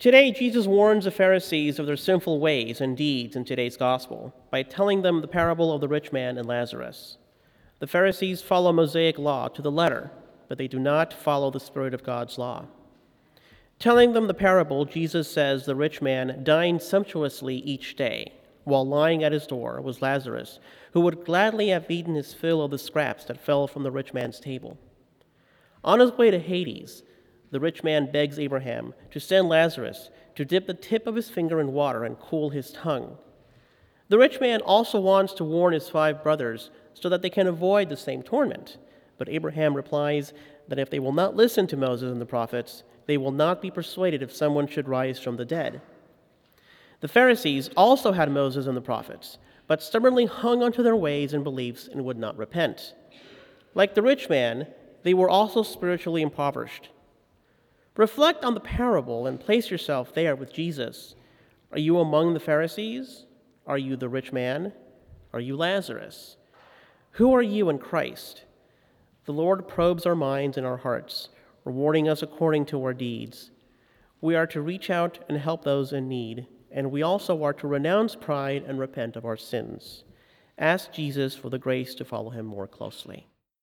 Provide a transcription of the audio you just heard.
Today, Jesus warns the Pharisees of their sinful ways and deeds in today's gospel by telling them the parable of the rich man and Lazarus. The Pharisees follow Mosaic law to the letter, but they do not follow the Spirit of God's law. Telling them the parable, Jesus says the rich man dined sumptuously each day, while lying at his door was Lazarus, who would gladly have eaten his fill of the scraps that fell from the rich man's table. On his way to Hades, the rich man begs Abraham to send Lazarus to dip the tip of his finger in water and cool his tongue. The rich man also wants to warn his five brothers so that they can avoid the same torment. But Abraham replies that if they will not listen to Moses and the prophets, they will not be persuaded if someone should rise from the dead. The Pharisees also had Moses and the prophets, but stubbornly hung onto their ways and beliefs and would not repent. Like the rich man, they were also spiritually impoverished. Reflect on the parable and place yourself there with Jesus. Are you among the Pharisees? Are you the rich man? Are you Lazarus? Who are you in Christ? The Lord probes our minds and our hearts, rewarding us according to our deeds. We are to reach out and help those in need, and we also are to renounce pride and repent of our sins. Ask Jesus for the grace to follow him more closely.